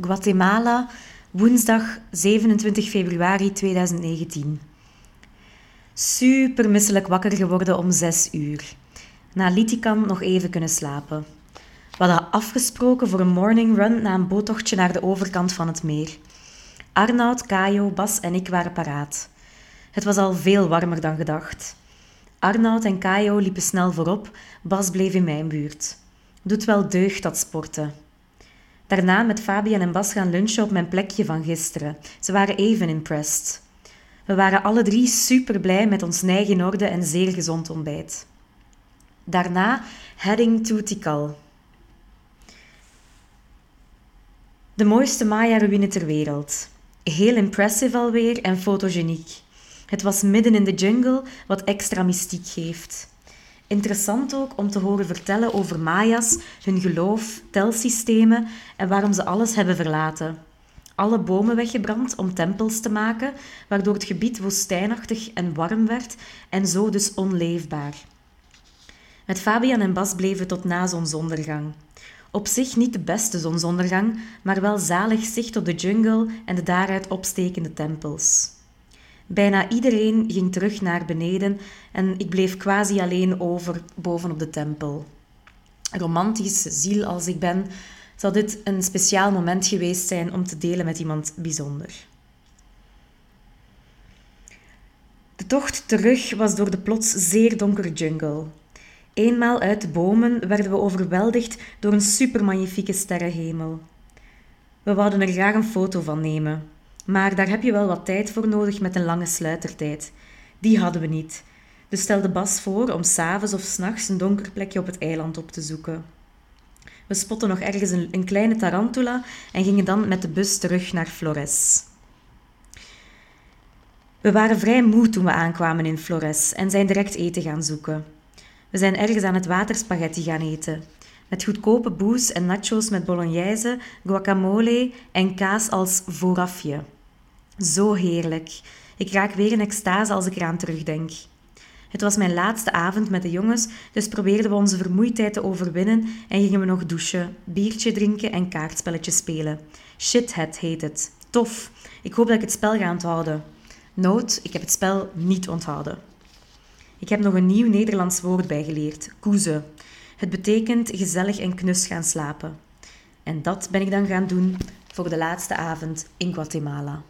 Guatemala, woensdag 27 februari 2019. Super misselijk wakker geworden om 6 uur. Na Litikan nog even kunnen slapen. We hadden afgesproken voor een morning run na een boottochtje naar de overkant van het meer. Arnoud, Kajo, Bas en ik waren paraat. Het was al veel warmer dan gedacht. Arnoud en Kajo liepen snel voorop, Bas bleef in mijn buurt. Doet wel deugd dat sporten. Daarna met Fabian en Bas gaan lunchen op mijn plekje van gisteren. Ze waren even impressed. We waren alle drie super blij met ons neig in orde en zeer gezond ontbijt. Daarna heading to Tikal. De mooiste Maya-ruïne ter wereld. Heel impressive alweer en fotogeniek. Het was midden in de jungle, wat extra mystiek geeft. Interessant ook om te horen vertellen over Maya's, hun geloof, telsystemen en waarom ze alles hebben verlaten. Alle bomen weggebrand om tempels te maken, waardoor het gebied woestijnachtig en warm werd en zo dus onleefbaar. Met Fabian en Bas bleven tot na zonsondergang. Op zich niet de beste zonsondergang, maar wel zalig zicht op de jungle en de daaruit opstekende tempels. Bijna iedereen ging terug naar beneden en ik bleef quasi alleen over bovenop de tempel. Romantische ziel als ik ben, zal dit een speciaal moment geweest zijn om te delen met iemand bijzonder. De tocht terug was door de plots zeer donkere jungle. Eenmaal uit de bomen werden we overweldigd door een supermagnifieke sterrenhemel. We wouden er graag een foto van nemen, maar daar heb je wel wat tijd voor nodig met een lange sluitertijd. Die hadden we niet. Dus stelde Bas voor om s'avonds of s'nachts een donker plekje op het eiland op te zoeken. We spotten nog ergens een, een kleine tarantula en gingen dan met de bus terug naar Flores. We waren vrij moe toen we aankwamen in Flores en zijn direct eten gaan zoeken. We zijn ergens aan het waterspaghetti gaan eten. Met goedkope boes en nachos met bolognese, guacamole en kaas als voorafje. Zo heerlijk. Ik raak weer in extase als ik eraan terugdenk. Het was mijn laatste avond met de jongens, dus probeerden we onze vermoeidheid te overwinnen en gingen we nog douchen, biertje drinken en kaartspelletjes spelen. Shithead heet het. Tof. Ik hoop dat ik het spel ga onthouden. Noot, ik heb het spel niet onthouden. Ik heb nog een nieuw Nederlands woord bijgeleerd, koeze. Het betekent gezellig en knus gaan slapen. En dat ben ik dan gaan doen voor de laatste avond in Guatemala.